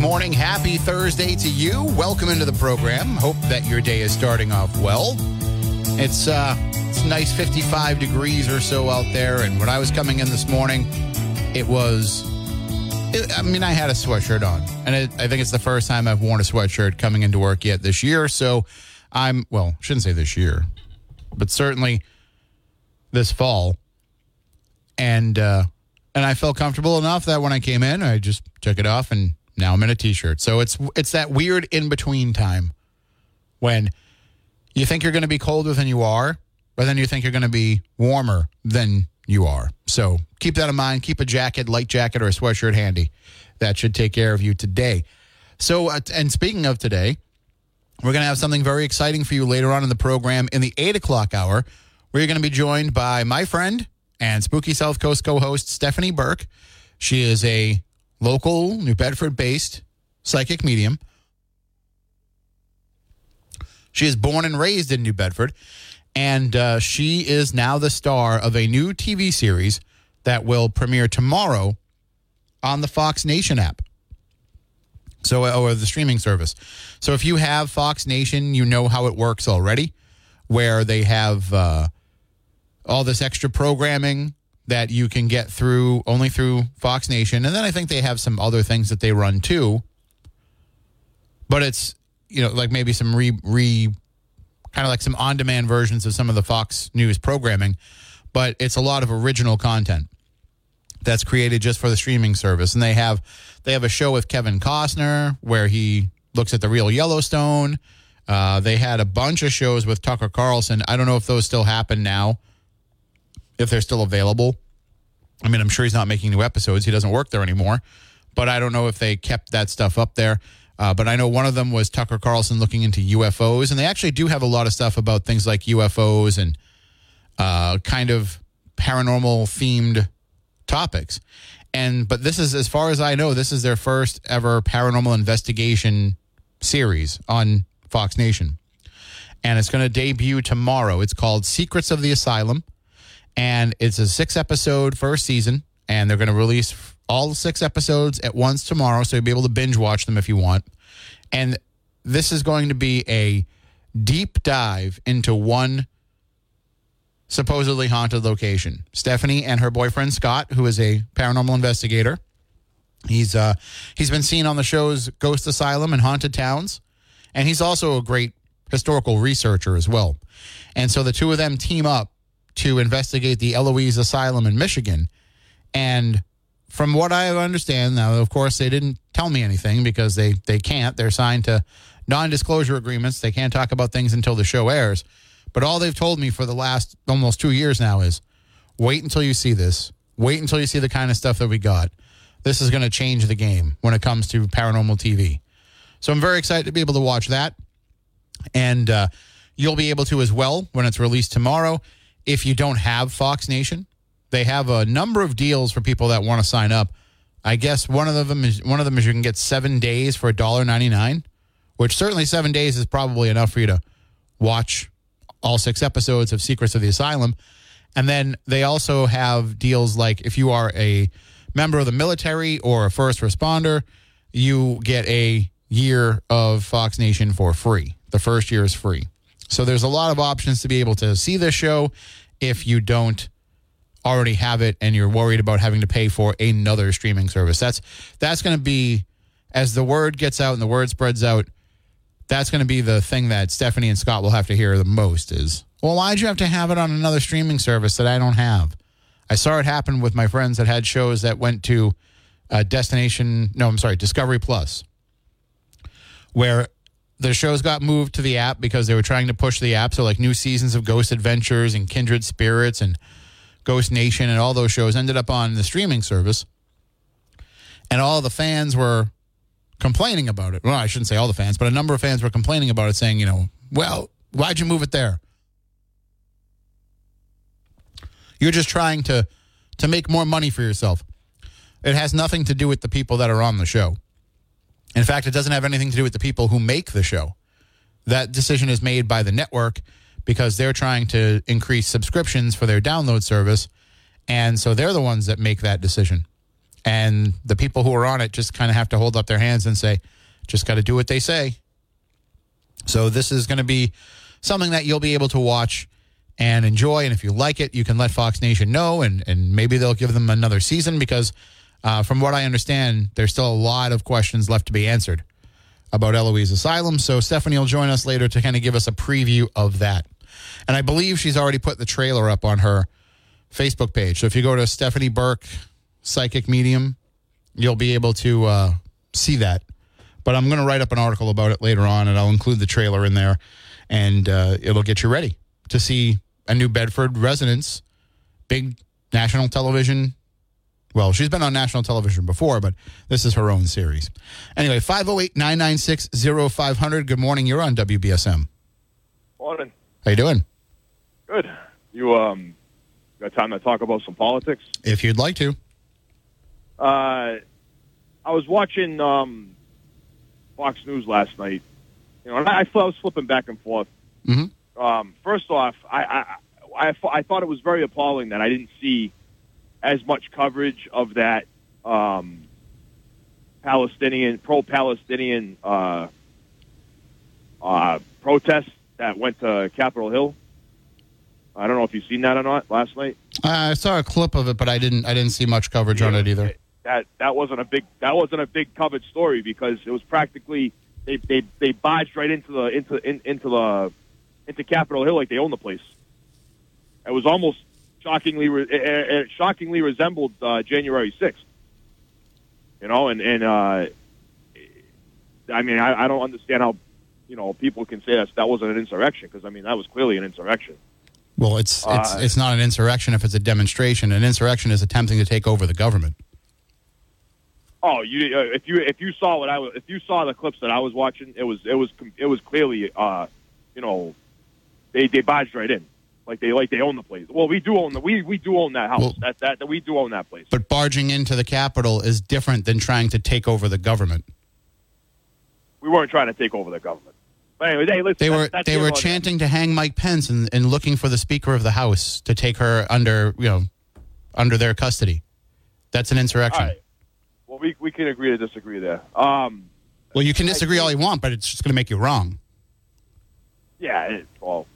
Morning. Happy Thursday to you. Welcome into the program. Hope that your day is starting off well. It's uh it's nice 55 degrees or so out there and when I was coming in this morning, it was it, I mean, I had a sweatshirt on. And it, I think it's the first time I've worn a sweatshirt coming into work yet this year, so I'm well, shouldn't say this year, but certainly this fall. And uh and I felt comfortable enough that when I came in, I just took it off and now I'm in a t-shirt. So it's it's that weird in between time when you think you're going to be colder than you are, but then you think you're going to be warmer than you are. So keep that in mind. Keep a jacket, light jacket, or a sweatshirt handy. That should take care of you today. So, uh, and speaking of today, we're going to have something very exciting for you later on in the program in the eight o'clock hour, where you're going to be joined by my friend and Spooky South Coast co-host Stephanie Burke. She is a local New Bedford based psychic medium. She is born and raised in New Bedford, and uh, she is now the star of a new TV series that will premiere tomorrow on the Fox Nation app. So, or the streaming service. So, if you have Fox Nation, you know how it works already, where they have uh, all this extra programming that you can get through only through Fox Nation. And then I think they have some other things that they run too. But it's, you know, like maybe some re, re kind of like some on demand versions of some of the Fox News programming. But it's a lot of original content that's created just for the streaming service. And they have they have a show with Kevin Costner where he looks at the real Yellowstone. Uh, they had a bunch of shows with Tucker Carlson. I don't know if those still happen now if they're still available. I mean, I'm sure he's not making new episodes. He doesn't work there anymore. But I don't know if they kept that stuff up there. Uh, but I know one of them was Tucker Carlson looking into UFOs. And they actually do have a lot of stuff about things like UFOs and uh, kind of paranormal themed topics. And but this is, as far as I know, this is their first ever paranormal investigation series on Fox Nation. And it's going to debut tomorrow. It's called Secrets of the Asylum and it's a six episode first season and they're going to release all six episodes at once tomorrow so you'll be able to binge watch them if you want. And this is going to be a deep dive into one supposedly haunted location. Stephanie and her boyfriend scott who is a paranormal investigator he's uh he's been seen on the shows ghost asylum and haunted towns and he's also a great historical researcher as well. And so the two of them team up to investigate the Eloise Asylum in Michigan. And from what I understand, now, of course, they didn't tell me anything because they, they can't. They're signed to non disclosure agreements. They can't talk about things until the show airs. But all they've told me for the last almost two years now is wait until you see this. Wait until you see the kind of stuff that we got. This is going to change the game when it comes to paranormal TV. So I'm very excited to be able to watch that. And, uh, You'll be able to as well when it's released tomorrow. If you don't have Fox Nation, they have a number of deals for people that want to sign up. I guess one of them is one of them is you can get seven days for $1.99, which certainly seven days is probably enough for you to watch all six episodes of Secrets of the Asylum. And then they also have deals like if you are a member of the military or a first responder, you get a year of Fox Nation for free. The first year is free. So there's a lot of options to be able to see this show if you don't already have it and you're worried about having to pay for another streaming service. That's that's going to be as the word gets out and the word spreads out, that's going to be the thing that Stephanie and Scott will have to hear the most is, "Well, why'd you have to have it on another streaming service that I don't have?" I saw it happen with my friends that had shows that went to uh, Destination, no, I'm sorry, Discovery Plus, where the shows got moved to the app because they were trying to push the app. So, like new seasons of Ghost Adventures and Kindred Spirits and Ghost Nation and all those shows ended up on the streaming service. And all the fans were complaining about it. Well, I shouldn't say all the fans, but a number of fans were complaining about it, saying, you know, well, why'd you move it there? You're just trying to to make more money for yourself. It has nothing to do with the people that are on the show. In fact, it doesn't have anything to do with the people who make the show. That decision is made by the network because they're trying to increase subscriptions for their download service. And so they're the ones that make that decision. And the people who are on it just kind of have to hold up their hands and say, just got to do what they say. So this is going to be something that you'll be able to watch and enjoy. And if you like it, you can let Fox Nation know, and, and maybe they'll give them another season because, uh, from what I understand, there's still a lot of questions left to be answered about Eloise Asylum. So Stephanie will join us later to kind of give us a preview of that. And I believe she's already put the trailer up on her Facebook page. So if you go to Stephanie Burke Psychic Medium, you'll be able to uh, see that. But I'm going to write up an article about it later on, and I'll include the trailer in there, and uh, it'll get you ready to see a New Bedford residence, big national television. Well, she's been on national television before, but this is her own series. Anyway, 508 996 0500. Good morning. You're on WBSM. Morning. How you doing? Good. You um got time to talk about some politics? If you'd like to. Uh, I was watching um, Fox News last night. You know, and I, I was flipping back and forth. Mm-hmm. Um, first off, I, I I I thought it was very appalling that I didn't see as much coverage of that um, Palestinian pro-Palestinian uh, uh, protest that went to Capitol Hill. I don't know if you've seen that or not last night. I saw a clip of it, but I didn't. I didn't see much coverage on it either. That that wasn't a big that wasn't a big covered story because it was practically they they they barged right into the into in, into the into Capitol Hill like they own the place. It was almost shockingly re, it, it shockingly resembled uh, January sixth. You know, and and uh, I mean I, I don't understand how you know people can say that that wasn't an insurrection because I mean that was clearly an insurrection. Well, it's it's Uh, it's not an insurrection if it's a demonstration. An insurrection is attempting to take over the government. Oh, you uh, if you if you saw what I was if you saw the clips that I was watching, it was it was it was clearly uh, you know they they barged right in like they like they own the place. Well, we do own the we we do own that house. Well- that, that that we do own that place. But barging into the Capitol is different than trying to take over the government. We weren't trying to take over the government. But anyway, hey, listen, They were that's they were chanting to hang Mike Pence and, and looking for the Speaker of the House to take her under you know under their custody. That's an insurrection. All right. Well, we we can agree to disagree there. Um, Well, you can disagree all you want, but it's just going to make you wrong. yeah. It, well,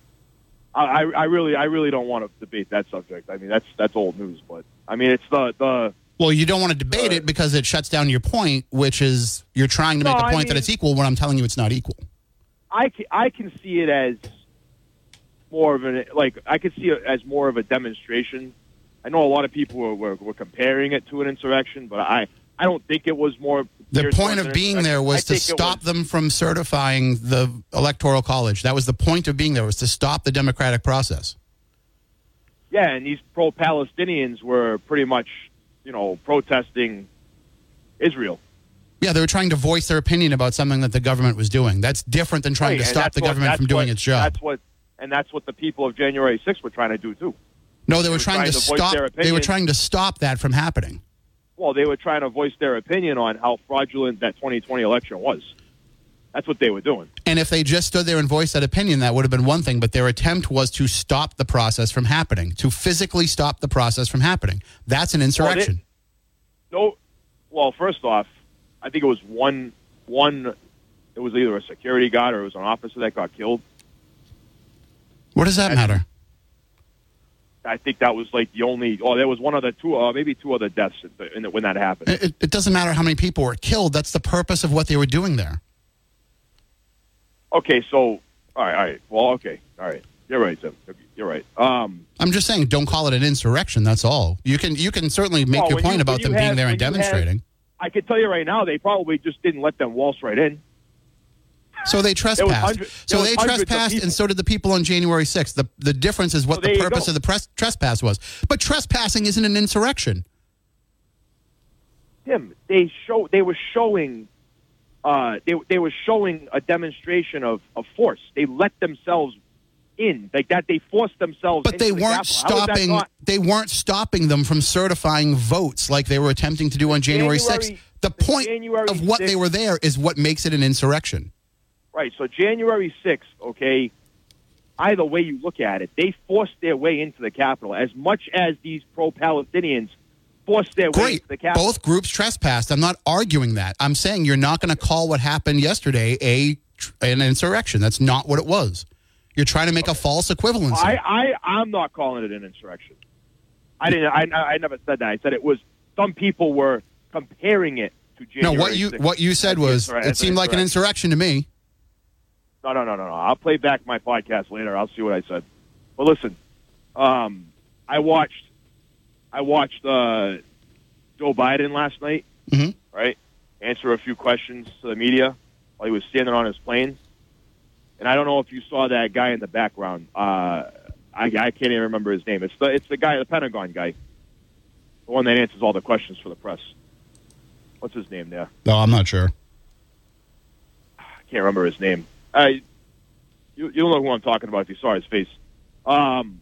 I I I really I really don't want to debate that subject. I mean, that's that's old news. But I mean, it's the the Well, you don't want to debate Uh, it because it shuts down your point, which is you're trying to No, make the I point that it's equal when I'm telling you it's not equal. I can, I can see it as more of an like I could see it as more of a demonstration. I know a lot of people were, were, were comparing it to an insurrection, but I I don't think it was more. The point of being there I was to stop was- them from certifying the electoral college. That was the point of being there was to stop the democratic process. Yeah, and these pro-Palestinians were pretty much you know protesting Israel. Yeah, they were trying to voice their opinion about something that the government was doing. That's different than trying Right, to stop the what- government from doing what- its job. That's what and that's what the people of January 6th were trying to do too. No, they were were trying, trying to, to stop. They were trying to stop that from happening. Well, they were trying to voice their opinion on how fraudulent that 2020 election was. That's what they were doing. And if they just stood there and voiced that opinion, that would have been one thing. But their attempt was to stop the process from happening, to physically stop the process from happening. That's an insurrection. No, well, first off, I think it was one one. It was either a security guard or it was an officer that got killed. what does that matter? I think that was like the only. Oh, there was one other two, uh, maybe two other deaths in in when that happened. It, it doesn't matter how many people were killed. That's the purpose of what they were doing there. Okay, so all right, all right. Well, okay, all right. You're right, Tim. You're right. Um, I'm just saying, don't call it an insurrection. That's all. You can you can certainly make Well, your point you- about them being there and when you have- demonstrating. I can tell you right now, they probably just didn't let them waltz right in. So they trespassed. so they trespassed, and so did the people on January 6th. The the difference is what Well, the purpose of the press, trespass was. But trespassing isn't an insurrection. Tim, they show they were showing uh, they they were showing a demonstration of, of force. They let themselves in like that. They forced themselves. But into they the weren't Capitol. How is that stopping. not- They weren't stopping them from certifying votes like they were attempting to do on January, 6th. The the point January of what they were there is what makes it an insurrection. Right. So January sixth. Okay. Either way you look at it, they forced their way into the Capitol as much as these pro-Palestinians forced their way into the Capitol. Both groups trespassed. I'm not arguing that. I'm saying you're not going to call what happened yesterday a an insurrection. That's not what it was. You're trying to make a false equivalency. I, I, I'm not calling it an insurrection. I didn't. I, I never said that. I said it was. Some people were comparing it to January. no, what you 6th what you said was it seemed like an insurrection to me. No, no, no, no, no. I'll play back my podcast later. I'll see what I said. But listen, um, I watched, I watched uh, Joe Biden last night. Mhm. Right, answer a few questions to the media while he was standing on his plane. And I don't know if you saw that guy in the background. Uh, I, I can't even remember his name. It's the it's the guy, the Pentagon guy, the one that answers all the questions for the press. What's his name there? No, I'm not sure. I can't remember his name. Uh, you you'll know who I'm talking about if you saw his face. Um,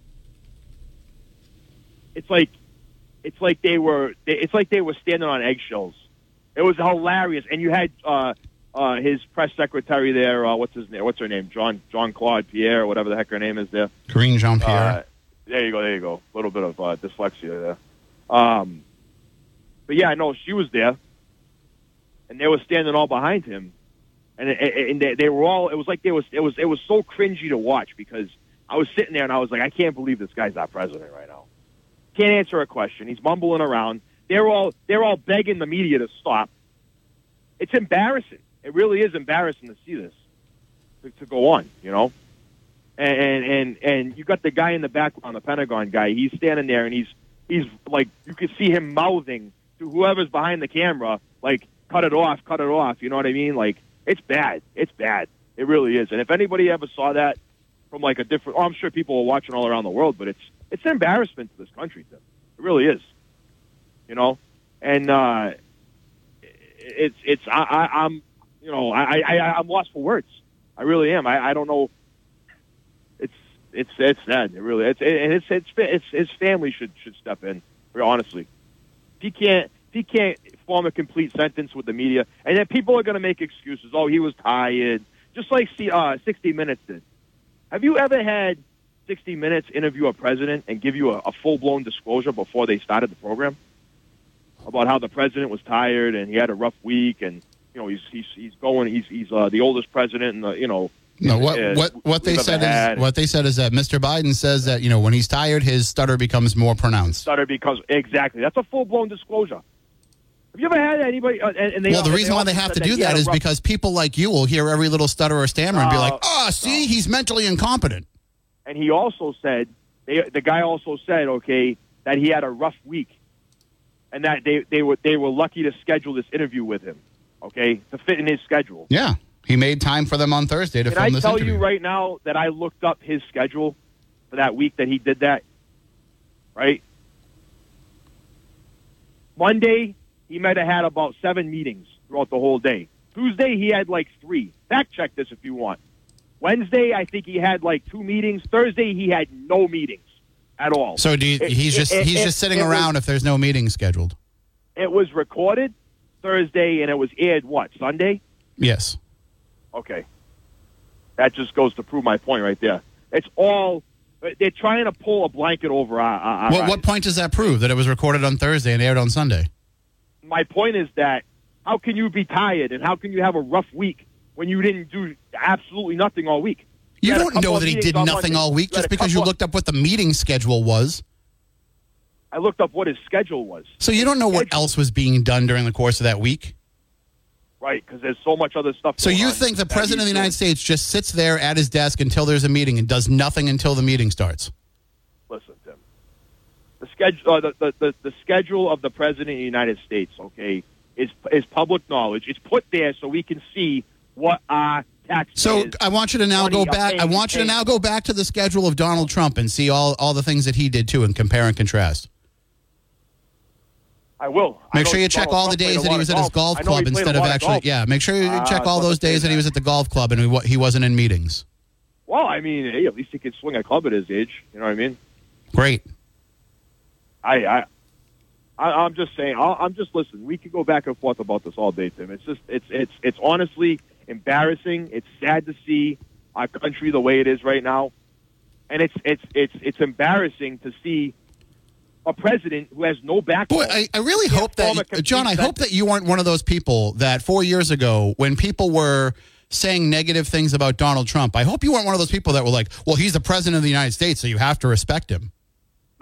it's like it's like they were it's like they were standing on eggshells. It was hilarious, and you had uh, uh, his press secretary there. Uh, what's his name? What's her name? John John Claude Pierre, whatever the heck her name is there. Karine Jean Pierre. Uh, there you go. There you go. A little bit of uh, dyslexia there. Um, but yeah, I know she was there, and they were standing all behind him, and and they, were all. It was like they was. It was. It was so cringy to watch because I was sitting there and I was like, I can't believe this guy's not president right now. Can't answer a question. He's mumbling around. They're all. They're all begging the media to stop. It's embarrassing. It really is embarrassing to see this to, to go on. You know and and and you got the guy in the background, the Pentagon guy. He's standing there, and he's he's like you can see him mouthing to whoever's behind the camera, like "cut it off, cut it off." You know what I mean? Like it's bad. It's bad. It really is. And if anybody ever saw that from like a different, oh, I'm sure people are watching all around the world, but it's it's an embarrassment to this country. Tim. It really is. You know, and uh, it's it's I, I, I'm you know I, I I'm lost for words. I really am. I, I don't know it's it's it's sad. It really it's and it's it's it's his family should should step in. Honestly, he can't he can't form a complete sentence with the media, and then people are going to make excuses. Oh, he was tired, just like see, uh, 60 Minutes did. Have you ever had 60 Minutes interview a president and give you a, a full blown disclosure before they started the program about how the president was tired and he had a rough week and you know he's he's he's going he's he's uh, the oldest president in the you know No, what what what they said is what they said is that Mr. Biden says that you know when he's tired, his stutter becomes more pronounced. stutter because exactly that's a full blown disclosure. Have you ever had anybody? Uh, and, they, Well, the and reason why they have to do that a because people like you will hear every little stutter or stammer and be like, Oh, "Oh, see, he's mentally incompetent." and he also said they, the guy also said okay that he had a rough week, and that they they were they were lucky to schedule this interview with him, okay, to fit in his schedule. Yeah, he made time for them on Thursday to Can film I this tell interview. you right now that I looked up his schedule for that week that he did that? Right? Monday, he might have had about seven meetings throughout the whole day. Tuesday, he had like three. Fact check this if you want. Wednesday, I think he had like two meetings. Thursday, he had no meetings at all. So do you, It- he's just it- he's it- just sitting it was- around if there's no meeting scheduled. It was recorded Thursday, and it was aired what Sunday? Yes. Okay, that just goes to prove my point right there. It's all they're trying to pull a blanket over our. our our What, eyes. what point does that prove that it was recorded on Thursday and aired on Sunday? My point is that how can you be tired and how can you have a rough week when you didn't do absolutely nothing all week? You a don't know that he did nothing Monday. all week You just because you looked up what the meeting schedule was. I looked up what his schedule was. So you don't know what else was being done during the course of that week. Right, because there's so much other stuff. So you think the president of the United. States just sits there at his desk until there's a meeting and does nothing until the meeting starts? The schedule, uh, the, the, the, the schedule of the president of the United States, okay, is is public knowledge. It's put there so we can see what our. So I want you to now go back. I want you to now go back to the schedule of Donald Trump and see all, all the things that he did too and compare and contrast. I will. Make know sure you check all the Trump played days that he was at his golf I club instead of actually. golf. Yeah, make sure you Uh, check all those days that he was at the golf club and he, he wasn't in meetings. Well, I mean, hey, at least he could swing a club at his age. You know what I mean? Great. I, I, I I'm just saying. I'll, I'm just listening. We could go back and forth about this all day, Tim. It's just, it's, it's, it's honestly embarrassing. It's sad to see our country the way it is right now, and it's, it's, it's, it's embarrassing to see a president who has no backbone. Boy, I, I really hope that Jon. I hope that you weren't one of those people that four years ago, when people were saying negative things about Donald Trump, I hope you weren't one of those people that were like, "Well, he's the president of the United States, so you have to respect him."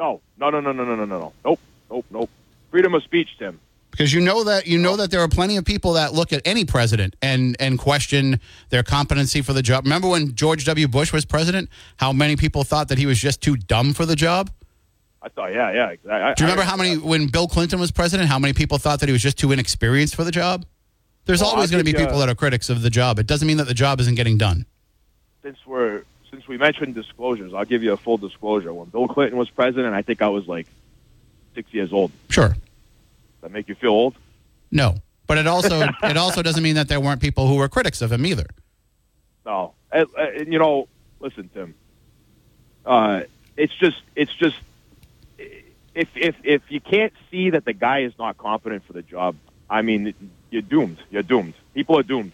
No, no, no, no, no, no, no, no, no. Nope, nope, nope. Freedom of speech, Tim. Because you know that you know that there are plenty of people that look at any president and and question their competency for the job. Remember when George W. Bush was president? How many people thought that he was just too dumb for the job? I thought, yeah, yeah. I, Do you remember how many when Bill Clinton was president? How many people thought that he was just too inexperienced for the job? There's Well, always going to be people uh, that are critics of the job. It doesn't mean that the job isn't getting done. since we're we mentioned disclosures, I'll give you a full disclosure. When Bill Clinton was president, I think I was like six years old. Sure. Does that make you feel old? No. But it also it also doesn't mean that there weren't people who were critics of him either. No. And, and, you know, listen, Tim. Uh, it's just it's just if if if you can't see that the guy is not competent for the job, I mean, you're doomed. You're doomed. People are doomed.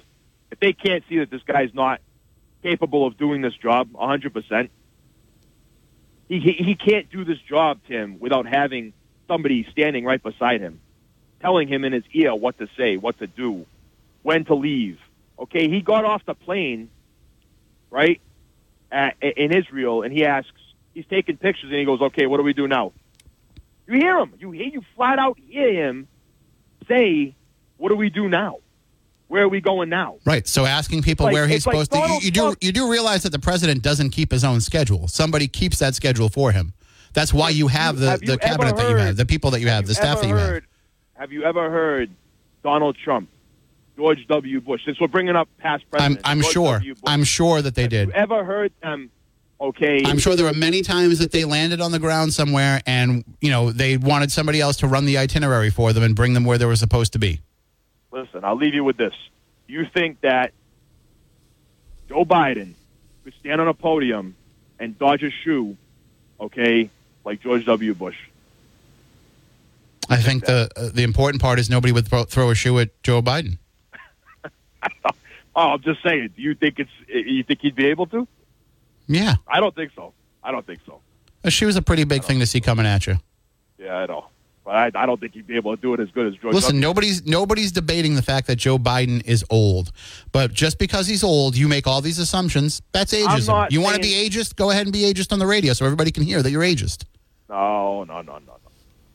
If they can't see that this guy's not capable of doing this job 100%, he he he can't do this job, Tim, without having somebody standing right beside him, telling him in his ear what to say, what to do, when to leave. Okay, he got off the plane, right, at, in Israel, and he asks, he's taking pictures, and he goes, "Okay, what do we do now?" You hear him. You hear you flat out hear him say, "What do we do now? Where are we going now?" Right. So asking people Like- where he's it's like supposed to you, you do you do realize that the president doesn't keep his own schedule. Somebody keeps that schedule for him. That's why you have the, Have you the cabinet that you have, the people that you have, the staff that you have. heard, Have you ever heard Donald Trump, George W. Bush? Since we're bringing up past I'm presidents, I'm sure. I'm sure that they have did. You ever heard them? Okay, I'm sure there were many times that they landed on the ground somewhere and, you know, they wanted somebody else to run the itinerary for them and bring them where they were supposed to be. Listen, I'll leave you with this. You think that Joe Biden could stand on a podium and dodge a shoe, okay, like George W. Bush? I think the uh, the important part is nobody would throw, throw a shoe at Joe Biden. Oh, I'm just saying. Do you think it's? You think he'd be able to? Yeah. I don't think so. I don't think so. A shoe is a pretty big thing to see coming at you. Yeah, I know. But I, I don't think he'd be able to do it as good as George. Listen, W. nobody's nobody's debating the fact that Joe Biden is old, but just because he's old, you make all these assumptions. That's ageism. You want to be ageist? Go ahead and be ageist on the radio so everybody can hear that you're ageist. No, no, no, no, no.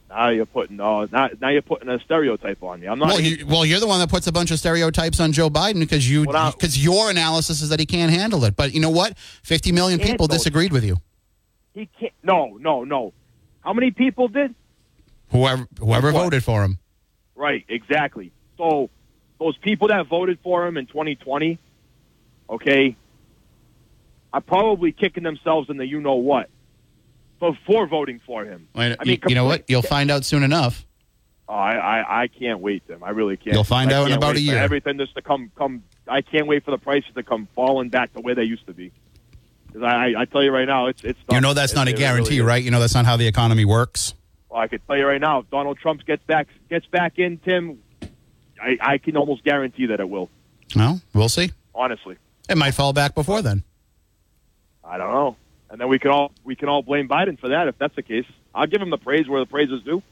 Now you're putting no. Now, now you're putting a stereotype on me. I'm not. Well, you, well, you're the one that puts a bunch of stereotypes on Joe Biden because you because your analysis is that he can't handle it. But you know what? 50 million people disagreed with you. he can't. No, no, no. How many people did? Whoever whoever What? voted for him. Right, exactly. So those people that voted for him in 2020, okay, are probably kicking themselves in the you know what before voting for him. I I mean, you, you know what? You'll find out soon enough. Oh, I, I, I can't wait, them. I really can't. You'll find I out in about a for year. Everything just to come come I can't wait for the prices to come falling back to where they used to be. 'Cause I, I tell you right now, it's it's. You know that's not a really guarantee, is. right? You know that's not how the economy works. Well, I can tell you right now, if Donald Trump gets back gets back in, Tim, I, I can almost guarantee that it will. Well, we'll see. Honestly, It might fall back before then. I don't know. And then we can all we can all blame Biden for that if that's the case. I'll give him the praise where the praise is due.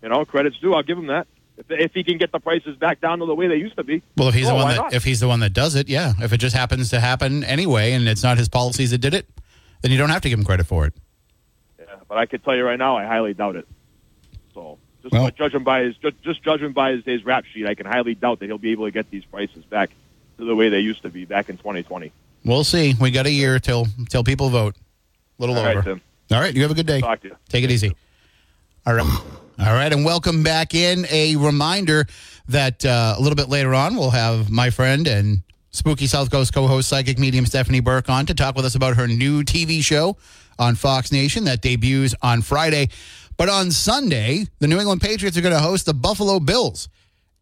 You know, credit's due. I'll give him that. If, if he can get the prices back down to the way they used to be. Well, if he's Oh, the one that not? if he's the one that does it, yeah. If it just happens to happen anyway, and it's not his policies that did it, then you don't have to give him credit for it. But I can tell you right now, I highly doubt it. So just Well- judging by his ju- just judging by his, day's rap sheet, I can highly doubt that he'll be able to get these prices back to the way they used to be back in 2020. We'll see. We got a year till till people vote. A little All right, over. Tim. All right. You have a good day. Talk to you. Take it easy. All right. All right. And welcome back in. A reminder that uh, a little bit later on, we'll have my friend and Spooky South Coast co host, psychic medium Stephanie Burke, on to talk with us about her new TV show on Fox Nation that debuts on Friday. But on Sunday, the New England Patriots are going to host the Buffalo Bills.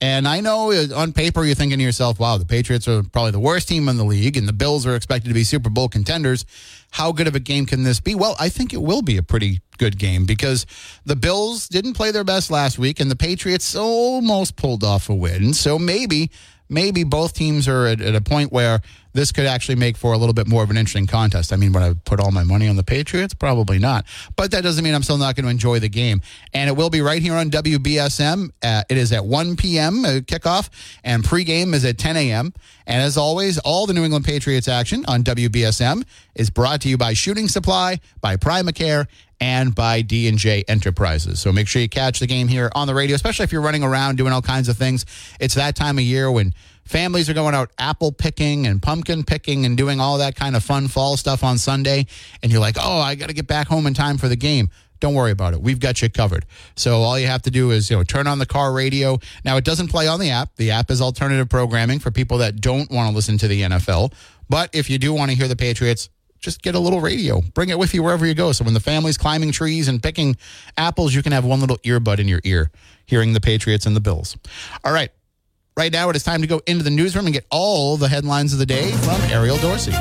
And I know uh, on paper you're thinking to yourself, wow, the Patriots are probably the worst team in the league, and the Bills are expected to be Super Bowl contenders. How good of a game can this be? Well, I think it will be a pretty good game because the Bills didn't play their best last week, and the Patriots almost pulled off a win. So maybe, maybe both teams are at, at a point where this could actually make for a little bit more of an interesting contest. I mean, would I put all my money on the Patriots? Probably not. But that doesn't mean I'm still not going to enjoy the game. And it will be right here on WBSM. Uh, it is at 1 p.m. Uh, kickoff, and pregame is at 10 a.m. And as always, all the New England Patriots action on WBSM is brought to you by Shooting Supply, by Primacare, and by D&J Enterprises. So make sure you catch the game here on the radio, especially if you're running around doing all kinds of things. It's that time of year when families are going out apple picking and pumpkin picking and doing all that kind of fun fall stuff on Sunday. And you're like, oh, I got to get back home in time for the game. Don't worry about it. We've got you covered. So all you have to do is, you know, turn on the car radio. Now it doesn't play on the app. The app is alternative programming for people that don't want to listen to the NFL. But if you do want to hear the Patriots, just get a little radio. Bring it with you wherever you go. So when the family's climbing trees and picking apples, you can have one little earbud in your ear, hearing the Patriots and the Bills. All right. Right now, it is time to go into the newsroom and get all the headlines of the day from Ariel Dorsey.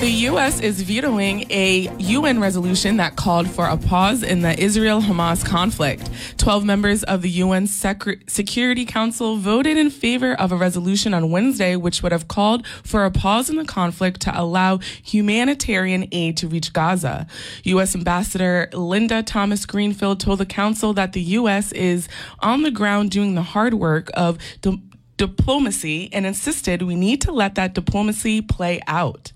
The U.S. is vetoing a UN resolution that called for a pause in the Israel Hamas conflict. Twelve members of the UN Sec- Security Council voted in favor of a resolution on Wednesday, which would have called for a pause in the conflict to allow humanitarian aid to reach Gaza. U.S. Ambassador Linda Thomas Greenfield told the Council that the U.S. is on the ground doing the hard work of di- diplomacy and insisted we need to let that diplomacy play out.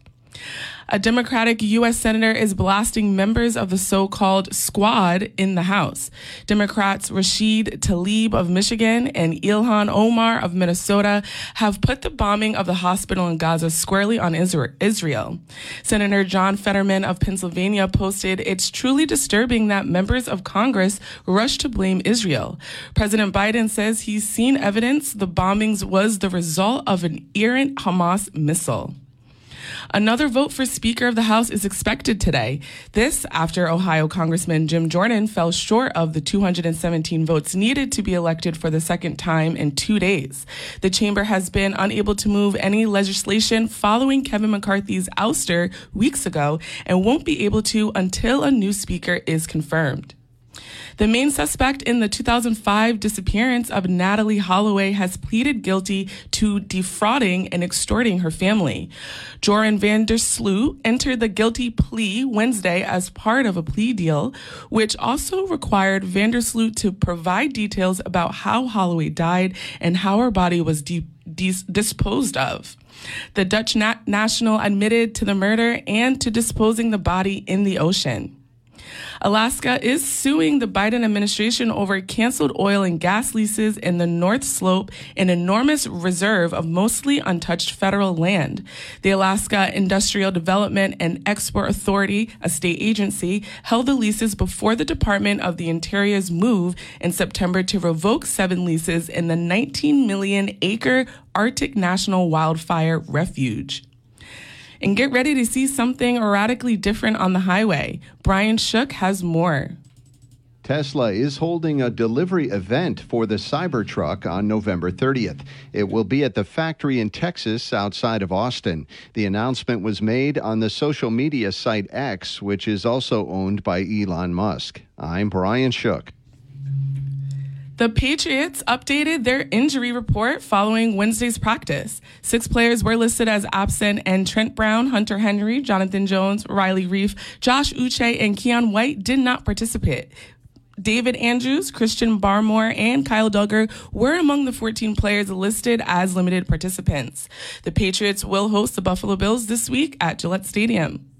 A Democratic U.S. Senator is blasting members of the so called squad in the House. Democrats Rashida Tlaib of Michigan and Ilhan Omar of Minnesota have put the bombing of the hospital in Gaza squarely on Israel. Senator John Fetterman of Pennsylvania posted, It's truly disturbing that members of Congress rush to blame Israel. President Biden says he's seen evidence the bombings was the result of an errant Hamas missile. Another vote for Speaker of the House is expected today. This after Ohio Congressman Jim Jordan fell short of the 217 votes needed to be elected for the second time in two days. The chamber has been unable to move any legislation following Kevin McCarthy's ouster weeks ago and won't be able to until a new speaker is confirmed. The main suspect in the 2005 disappearance of Natalee Holloway has pleaded guilty to defrauding and extorting her family. Joran van der Sloot entered the guilty plea Wednesday as part of a plea deal, which also required van der Sloot to provide details about how Holloway died and how her body was de- dis- disposed of. The Dutch na- national admitted to the murder and to disposing the body in the ocean. Alaska is suing the Biden administration over canceled oil and gas leases in the North Slope, an enormous reserve of mostly untouched federal land. The Alaska Industrial Development and Export Authority, a state agency, held the leases before the Department of the Interior's move in September to revoke seven leases in the 19 million acre Arctic National Wildlife Refuge and get ready to see something radically different on the highway. Brian Shook has more. Tesla is holding a delivery event for the Cybertruck on November 30th. It will be at the factory in Texas outside of Austin. The announcement was made on the social media site X, which is also owned by Elon Musk. I'm Brian Shook. The Patriots updated their injury report following Wednesday's practice. Six players were listed as absent, and Trent Brown, Hunter Henry, Jonathan Jones, Riley Reiff, Josh Uche, and Keion White did not participate. David Andrews, Christian Barmore, and Kyle Dugger were among the 14 players listed as limited participants. The Patriots will host the Buffalo Bills this week at Gillette Stadium.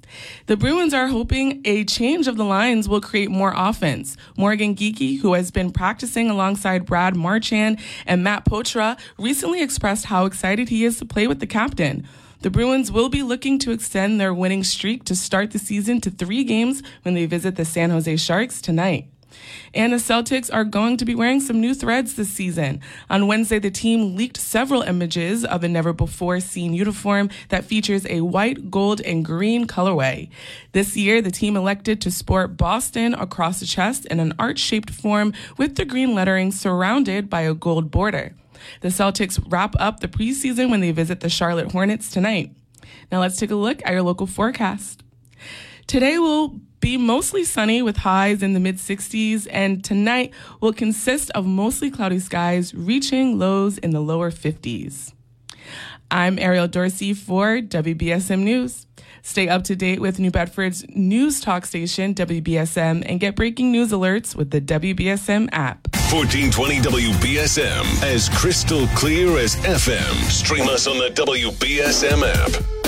The Bruins are hoping a change of the lines will create more offense. Morgan Geekie, who has been practicing alongside Brad Marchand and Matt Poitras, recently expressed how excited he is to play with the captain. The Bruins will be looking to extend their winning streak to start the season to three games when they visit the San Jose Sharks tonight. And the Celtics are going to be wearing some new threads this season. On Wednesday, the team leaked several images of a never before seen uniform that features a white, gold, and green colorway. This year, the team elected to sport Boston across the chest in an art shaped form with the green lettering surrounded by a gold border. The Celtics wrap up the preseason when they visit the Charlotte Hornets tonight. Now let's take a look at your local forecast. Today will be mostly sunny with highs in the mid 60s, and tonight will consist of mostly cloudy skies, reaching lows in the lower 50s. I'm Ariel Dorsey for WBSM News. Stay up to date with New Bedford's news talk station, WBSM, and get breaking news alerts with the WBSM app. 1420 WBSM, as crystal clear as FM. Stream us on the WBSM app.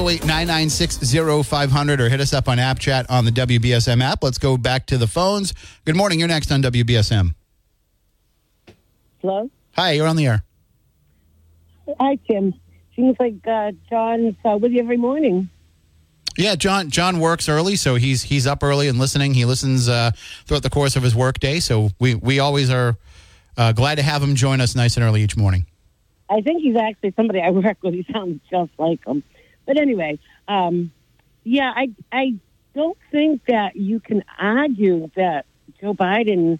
508 996 0500 or hit us up on app chat on the WBSM app. Let's go back to the phones. Good morning. You're next on WBSM. Hello? Hi, you're on the air. Hi, Tim. Seems like uh, Jon's uh, with you every morning. Yeah, Jon. Jon works early, so he's he's up early and listening. He listens uh, throughout the course of his workday. So we we always are uh, glad to have him join us nice and early each morning. I think he's actually somebody I work with. He sounds just like him. But anyway, um, yeah, I I don't think that you can argue that Joe Biden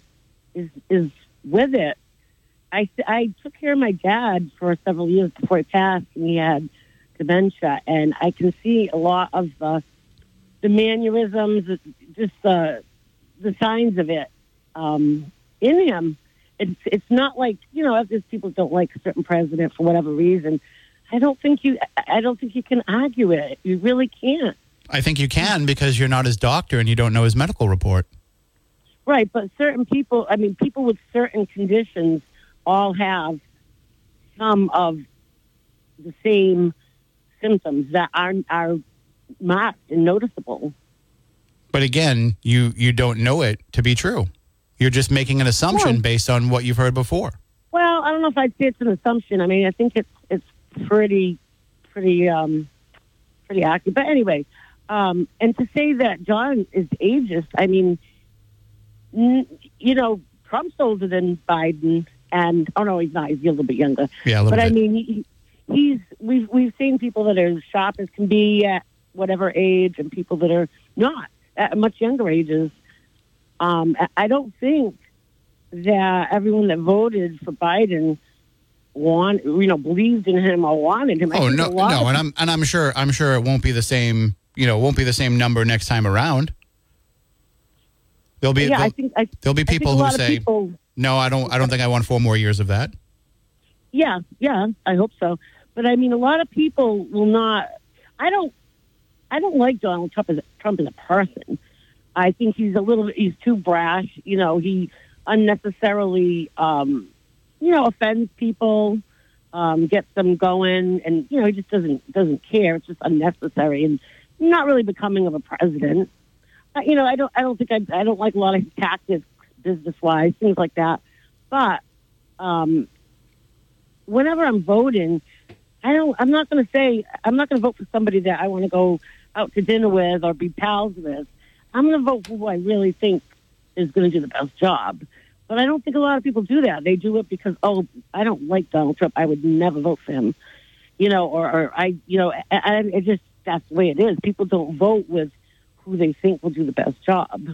is is with it. I I took care of my dad for several years before he passed, and he had dementia, and I can see a lot of the the mannerisms, just the the signs of it um, in him. It's it's not like you know, if people don't like a certain president for whatever reason. I don't think you. I don't think you can argue it. You really can't. I think you can because you're not his doctor and you don't know his medical report. Right, but certain people, I mean, people with certain conditions all have some of the same symptoms that are are marked and noticeable. But again, you you don't know it to be true. You're just making an assumption Yeah. based on what you've heard before. Well, I don't know if I'd say it's an assumption. I mean, I think it's it's pretty pretty um pretty accurate. But anyway, um and to say that Jon is ageist, I mean n- you know, Trump's older than Biden and oh no, he's not, he's a little bit younger. Yeah, but I mean, he, he's we've we've seen people that are as sharp as can be at whatever age, and people that are not at much younger ages. Um, I don't think that everyone that voted for Biden want you know believed in him or wanted him. I oh no, no, and I'm and I'm sure I'm sure it won't be the same. You know, it won't be the same number next time around. There'll be yeah, I there'll, think I, there'll be I people who say, people, "No, I don't. I don't think I want four more years of that." Yeah, yeah, I hope so. But I mean, a lot of people will not. I don't. I don't like Donald Trump as Trump as a person, I think he's a little he's too brash. You know, he unnecessarily, um, you know, offends people, um, gets them going, and you know, he just doesn't doesn't care. It's just unnecessary and not really becoming of a president. Uh, you know, I don't I don't think I I don't like a lot of his tactics business wise, things like that. But um, whenever I'm voting, I don't. I'm not going to say I'm not going to vote for somebody that I want to go out to dinner with or be pals with. I'm going to vote for who I really think is going to do the best job. But I don't think a lot of people do that. They do it because oh, I don't like Donald Trump. I would never vote for him. You know, or, or I, you know, I, I, it just that's the way it is. People don't vote with who they think will do the best job.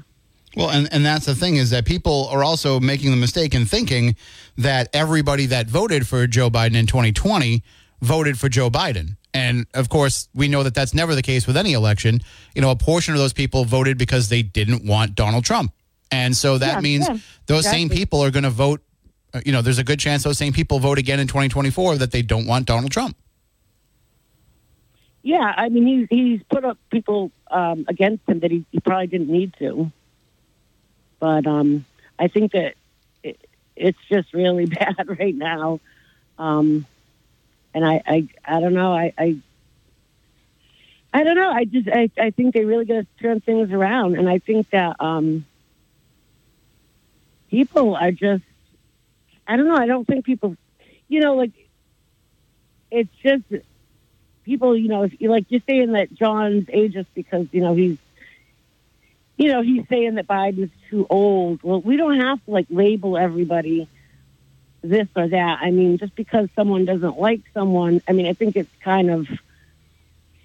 Well, and, and that's the thing is that people are also making the mistake in thinking that everybody that voted for Joe Biden in 2020 voted for Joe Biden. And of course, we know that that's never the case with any election. You know, a portion of those people voted because they didn't want Donald Trump. And so that Yeah, means yeah, those same people are going to vote. uh, You know, there's a good chance those same people vote again in 2024 that they don't want Donald Trump. Yeah, I mean he's he's put up people um, against him that he, he probably didn't need to. But um, I think that it, it's just really bad right now, um, and I, I I don't know I. I I don't know. I just I, I think they really got to turn things around, and I think that um, people are just I don't know. I don't think people, you know, like it's just people, you know, if you like you're saying that Jon's ageist because, you know, he's you know, he's saying that Biden's too old. Well, we don't have to like label everybody this or that. I mean, just because someone doesn't like someone, I mean, I think it's kind of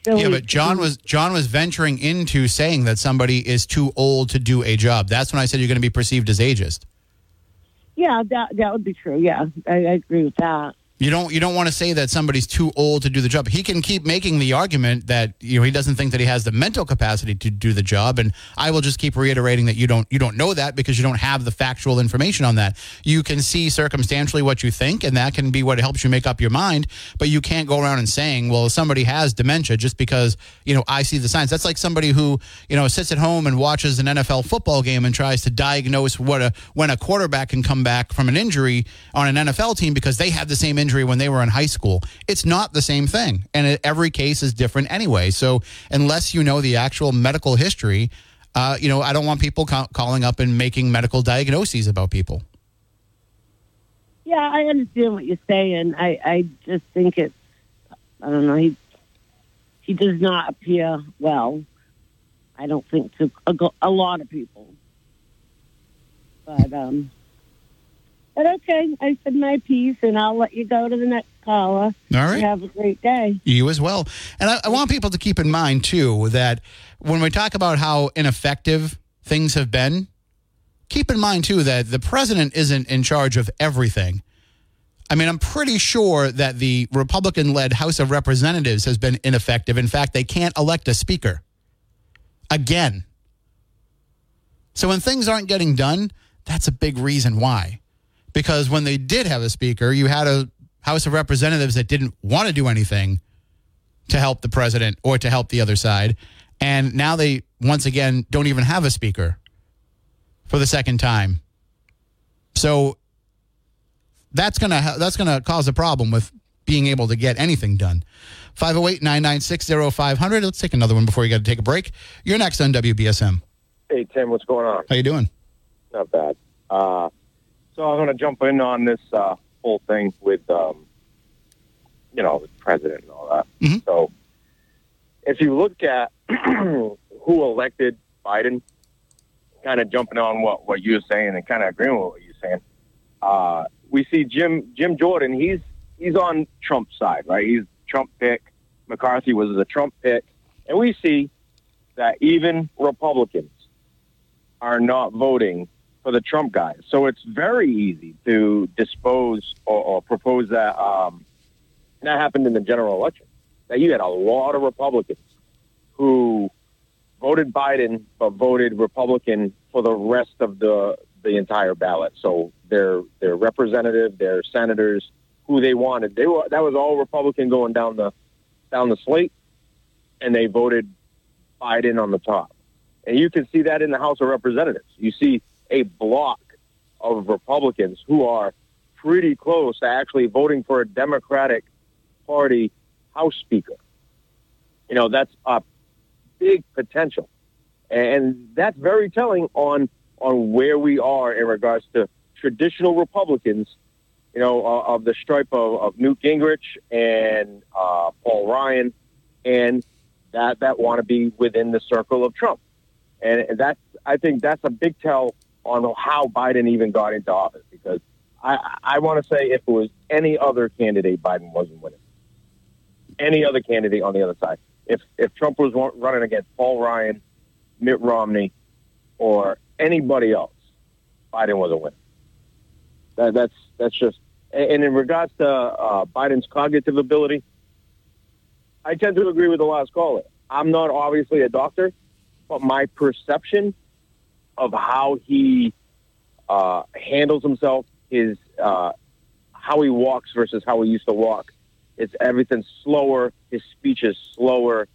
silly. Yeah, but Jon was Jon was venturing into saying that somebody is too old to do a job. That's when I said you're going to be perceived as ageist. Yeah, that that would be true. Yeah, I, I agree with that. You don't you don't want to say that somebody's too old to do the job. He can keep making the argument that you know he doesn't think that he has the mental capacity to do the job, and I will just keep reiterating that you don't you don't know that because you don't have the factual information on that. You can see circumstantially what you think, and that can be what helps you make up your mind. But you can't go around and saying, well, somebody has dementia just because you know I see the signs. That's like somebody who you know sits at home and watches an NFL football game and tries to diagnose what a when a quarterback can come back from an injury on an NFL team because they have the same injury when they were in high school. It's not the same thing, and it, every case is different anyway. So unless you know the actual medical history, uh, you know I don't want people ca- calling up and making medical diagnoses about people. Yeah, I understand what you're saying. I I just think it's I don't know. He he does not appear well. I don't think to a, a lot of people. But um, but okay. I said my piece, and I'll let you go to the next caller. All right. Have a great day. You as well. And I, I want people to keep in mind, too, that when we talk about how ineffective things have been, keep in mind, too, that the president isn't in charge of everything. I mean, I'm pretty sure that the Republican led House of Representatives has been ineffective. In fact, they can't elect a speaker again. So when things aren't getting done, that's a big reason why. Because when they did have a speaker, you had a House of Representatives that didn't want to do anything to help the president or to help the other side. And now they, once again, don't even have a speaker for the second time. So that's going to that's going to cause a problem with being able to get anything done. 508-996-0500. Let's take another one before you got to take a break. You're next on WBSM. Hey Tim, what's going on? How you doing? Not bad. Uh, so I'm going to jump in on this uh, whole thing with, um, you know, the president and all that. Mhm. So if you look at who elected Biden, kind of jumping on what, what you were saying and kind of agreeing with what you're saying, uh, we see Jim Jim Jordan. He's he's on Trump's side, right? He's Trump pick. McCarthy was a Trump pick, and we see that even Republicans are not voting for the Trump guy. So it's very easy to dispose or, or propose that. Um, and that happened in the general election. That you had a lot of Republicans who voted Biden but voted Republican for the rest of the the entire ballot. So their their representative, their senators, who they wanted, they were that was all Republican going down the down the slate, and they voted Biden on the top. And you can see that in the House of Representatives. You see a block of Republicans who are pretty close to actually voting for a Democratic Party House Speaker. You know, that's a big potential. And that's very telling on on where we are in regards to traditional Republicans, you know, uh, of the stripe of, of Newt Gingrich and uh, Paul Ryan, and that that want to be within the circle of Trump. And that's I think that's a big tell on how Biden even got into office because I I want to say if it was any other candidate, Biden wasn't winning. Any other candidate on the other side, if if Trump was running against Paul Ryan, Mitt Romney, or anybody else, Biden wasn't winning. That, that's that's just. And in regards to uh, Biden's cognitive ability, I tend to agree with the last caller. I'm not obviously a doctor, but my perception of how he uh, handles himself, his uh, how he walks versus how he used to walk, it's everything slower. His speech is slower.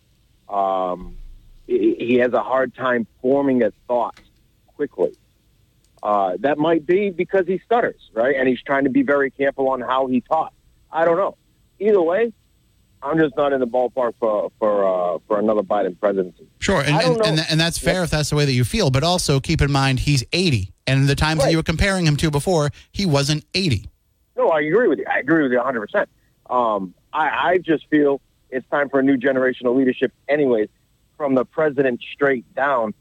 Um, he has a hard time forming a thought quickly. Uh, that might be because he stutters, right? And he's trying to be very careful on how he talks. I don't know. Either way, I'm just not in the ballpark for for uh, for another Biden presidency. Sure, and and, and, and that's fair if that's the way that you feel. But also keep in mind he's 80, and the times that you were comparing him to before, he wasn't 80. No, I agree with you. I agree with you 100. percent Um, I, I just feel it's time for a new generation of leadership, anyways, from the president straight down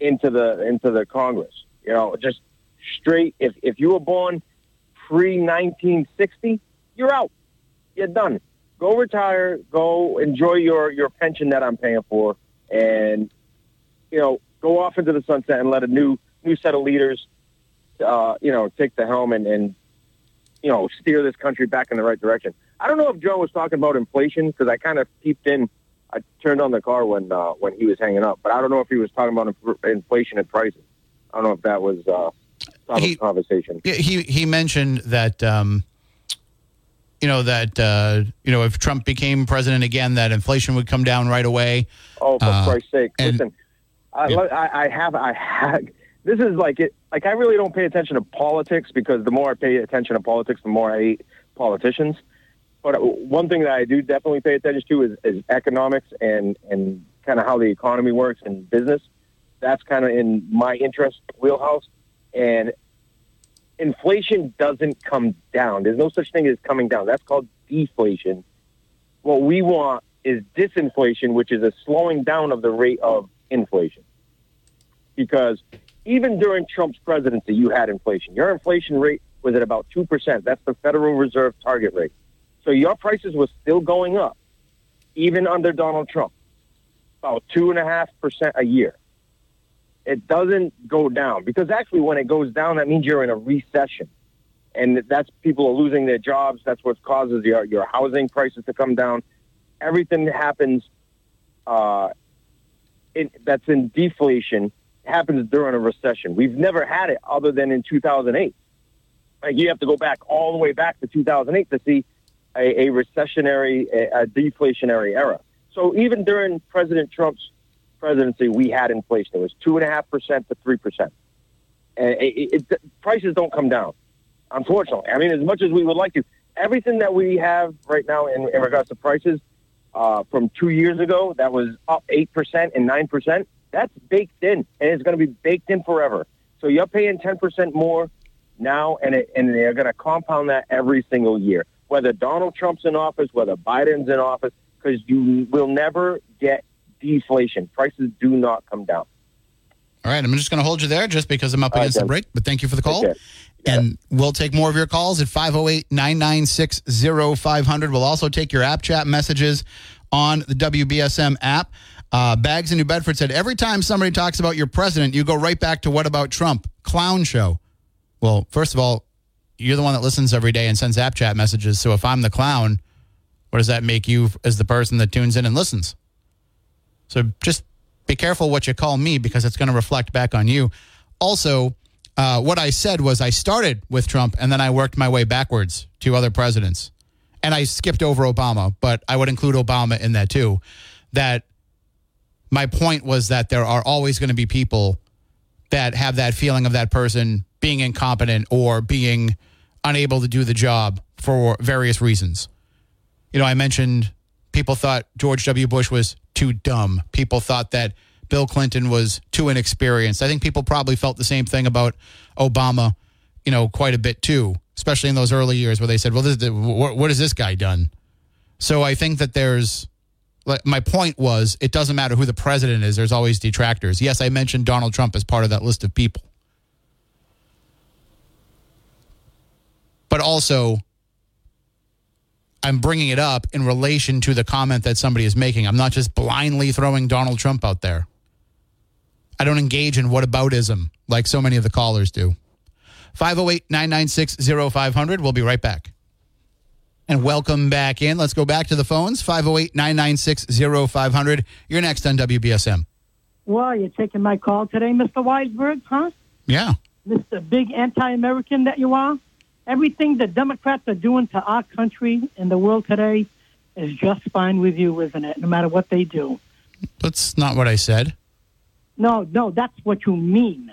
into the into the Congress. You know, just straight. If if you were born pre 1960, you're out. You're done. Go retire. Go enjoy your your pension that I'm paying for, and you know, go off into the sunset and let a new new set of leaders, uh, you know, take the helm and, and you know, steer this country back in the right direction. I don't know if Joe was talking about inflation because I kind of peeped in. I turned on the car when uh, when he was hanging up, but I don't know if he was talking about inf- inflation and prices. I don't know if that was uh, He- conversation. He he mentioned that um, you know that uh, you know if Trump became president again, that inflation would come down right away. Oh, for Uh, Christ's sake! and- Listen, I, Yeah. I, I have, I have. This is like it. Like I really don't pay attention to politics because the more I pay attention to politics, the more I hate politicians. But one thing that I do definitely pay attention to is, is economics and and kind of how the economy works and business. That's kind of in my interest wheelhouse. And inflation doesn't come down. There's no such thing as coming down. That's called deflation. What we want is disinflation, which is a slowing down of the rate of inflation. Because even during Trump's presidency, you had inflation. Your inflation rate was at about 2%. That's the Federal Reserve target rate. So your prices were still going up, even under Donald Trump, about 2.5% a year. It doesn't go down because actually, when it goes down, that means you're in a recession. And that's people are losing their jobs. That's what causes your, your housing prices to come down. Everything that happens uh, in, that's in deflation happens during a recession. We've never had it other than in 2008. Like you have to go back all the way back to 2008 to see a, a recessionary, a, a deflationary era. So even during President Trump's presidency, we had inflation. It was two and a half percent to three percent, and it, it, prices don't come down. Unfortunately, I mean, as much as we would like to, everything that we have right now in, in regards to prices uh, from two years ago that was up eight percent and nine percent, that's baked in, and it's going to be baked in forever. So you're paying ten percent more now, and it, and they're going to compound that every single year, whether Donald Trump's in office, whether Biden's in office, because you will never get deflation. Prices do not come down. All right, I'm just going to hold you there just because I'm up right, against the break. But thank you for the call. And we'll take more of your calls at 508 996 0500. We'll also take your app chat messages on the WBSM app. Uh, Bags in New Bedford said every time somebody talks about your president, you go right back to what about Trump? Clown show. Well, first of all, you're the one that listens every day and sends app chat messages. So if I'm the clown, what does that make you as the person that tunes in and listens? So just be careful what you call me because it's going to reflect back on you. Also, uh, what I said was I started with Trump and then I worked my way backwards to other presidents. And I skipped over Obama, but I would include Obama in that too. That My point was that there are always going to be people that have that feeling of that person being incompetent or being unable to do the job for various reasons. You know, I mentioned people thought George W. Bush was too dumb. People thought that Bill Clinton was too inexperienced. I think people probably felt the same thing about Obama, you know, quite a bit too, especially in those early years where they said, well, this, what, what has this guy done? So I think that there's, like, my point was, it doesn't matter who the president is, there's always detractors. Yes, I mentioned Donald Trump as part of that list of people. But also, I'm bringing it up in relation to the comment that somebody is making. I'm not just blindly throwing Donald Trump out there. I don't engage in whataboutism like so many of the callers do. 508 996 0500. We'll be right back. And welcome back in. Let's go back to the phones 508 996 0500. You're next on WBSM. Well, you're taking my call today, Mr. Weisberg, huh? Yeah. Mr. Big anti-American that you are. Everything the Democrats are doing to our country and the world today is just fine with you, isn't it? No matter what they do. That's not what I said. No, no, that's what you mean.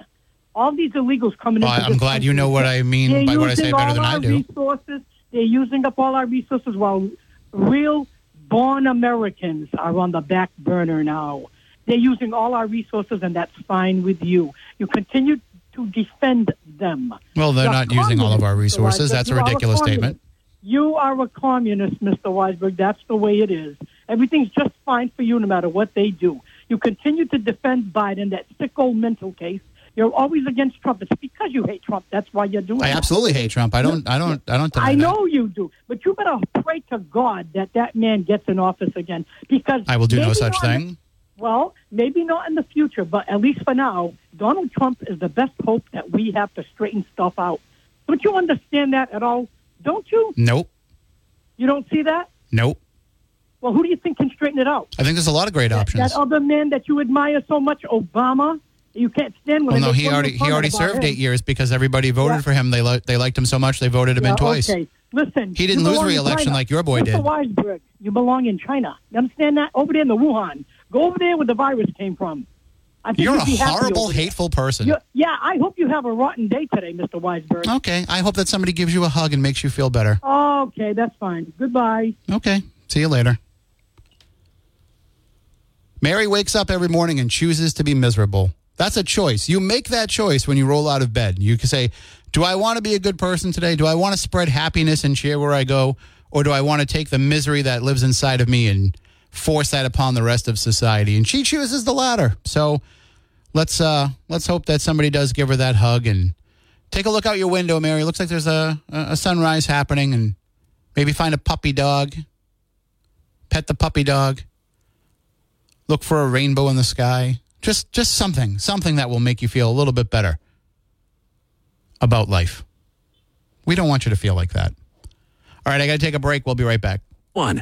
All these illegals coming Well, into I'm glad you know what I mean by what I say better than I do. Resources. They're using up all our resources while real born Americans are on the back burner now. They're using all our resources, and that's fine with you. You continue to defend them. Well, they're not using all of our resources. That's a ridiculous communist. statement. You are a communist, Mr. Weisberg. That's the way it is. Everything's just fine for you no matter what they do. You continue to defend Biden, that sick old mental case. You're always against Trump. It's because you hate Trump. That's why you're doing it. I it. absolutely hate Trump. I don't. I don't. I don't. I that. know you do, but you better pray to God that that man gets in office again. Because I will do no such thing. Well, maybe not in the future, but at least for now, Donald Trump is the best hope that we have to straighten stuff out. Don't you understand that at all? Don't you? Nope. You don't see that? Nope. Well, who do you think can straighten it out? I think there's a lot of great options. That other man that you admire so much, Obama. You can't stand when Well, no, he already he already served him. eight years because everybody voted Yeah. for him. They li- they liked him so much they voted him Yeah, in twice. Okay, listen. He didn't lose re-election like your boy Mr. did. Weisberg, you belong in China. You understand that? Over there in the Wuhan. Go over there where the virus came from. I think You're a horrible, hateful person. You- yeah, I hope you have a rotten day today, Mr. Weisberg. Okay, I hope that somebody gives you a hug and makes you feel better. Okay, that's fine. Goodbye. Okay, see you later. Mary wakes up every morning and chooses to be miserable. That's a choice. You make that choice when you roll out of bed. You can say, Do I want to be a good person today? Do I want to spread happiness and cheer where I go? Or do I want to take the misery that lives inside of me and force that upon the rest of society? And she chooses the latter. So let's uh let's hope that somebody does give her that hug and take a look out your window, Mary. Looks like there's a, a sunrise happening and maybe find a puppy dog. Pet the puppy dog. Look for a rainbow in the sky. Just just something, something that will make you feel a little bit better about life. We don't want you to feel like that. All right, I got to take a break. We'll be right back. One.